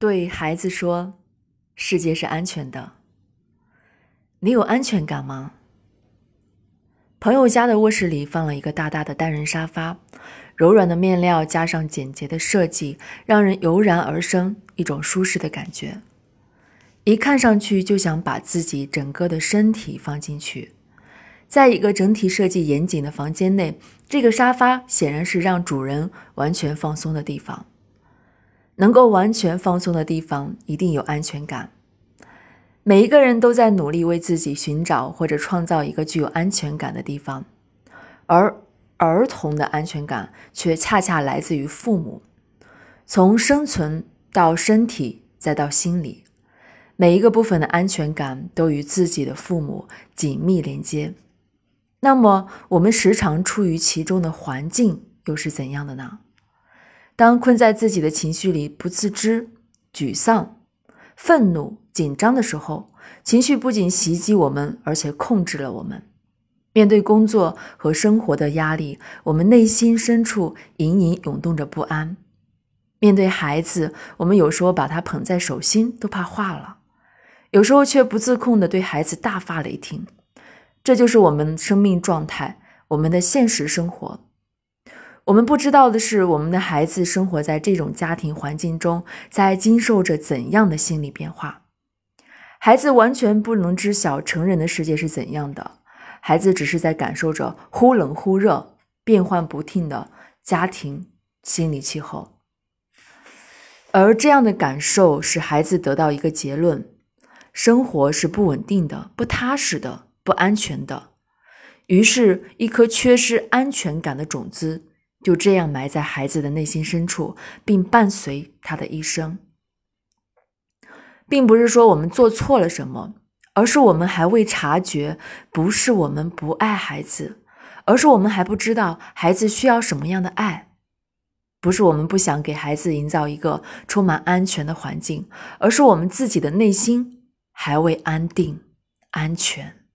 对孩子说：“世界是安全的。”你有安全感吗？朋友家的卧室里放了一个大大的单人沙发，柔软的面料加上简洁的设计，让人油然而生一种舒适的感觉。一看上去就想把自己整个的身体放进去。在一个整体设计严谨的房间内，这个沙发显然是让主人完全放松的地方。能够完全放松的地方，一定有安全感。每一个人都在努力为自己寻找或者创造一个具有安全感的地方，而儿童的安全感却恰恰来自于父母。从生存到身体，再到心理，每一个部分的安全感都与自己的父母紧密连接。那么，我们时常处于其中的环境又是怎样的呢？当困在自己的情绪里不自知、沮丧、愤怒、紧张的时候，情绪不仅袭击我们，而且控制了我们。面对工作和生活的压力，我们内心深处隐隐涌动着不安。面对孩子，我们有时候把他捧在手心都怕化了，有时候却不自控地对孩子大发雷霆。这就是我们生命状态，我们的现实生活。我们不知道的是，我们的孩子生活在这种家庭环境中，在经受着怎样的心理变化。孩子完全不能知晓成人的世界是怎样的，孩子只是在感受着忽冷忽热、变幻不定的家庭心理气候。而这样的感受使孩子得到一个结论：生活是不稳定的、不踏实的、不安全的。于是，一颗缺失安全感的种子。就这样埋在孩子的内心深处，并伴随他的一生，并不是说我们做错了什么，而是我们还未察觉，不是我们不爱孩子，而是我们还不知道孩子需要什么样的爱，不是我们不想给孩子营造一个充满安全的环境，而是我们自己的内心还未安定、安全。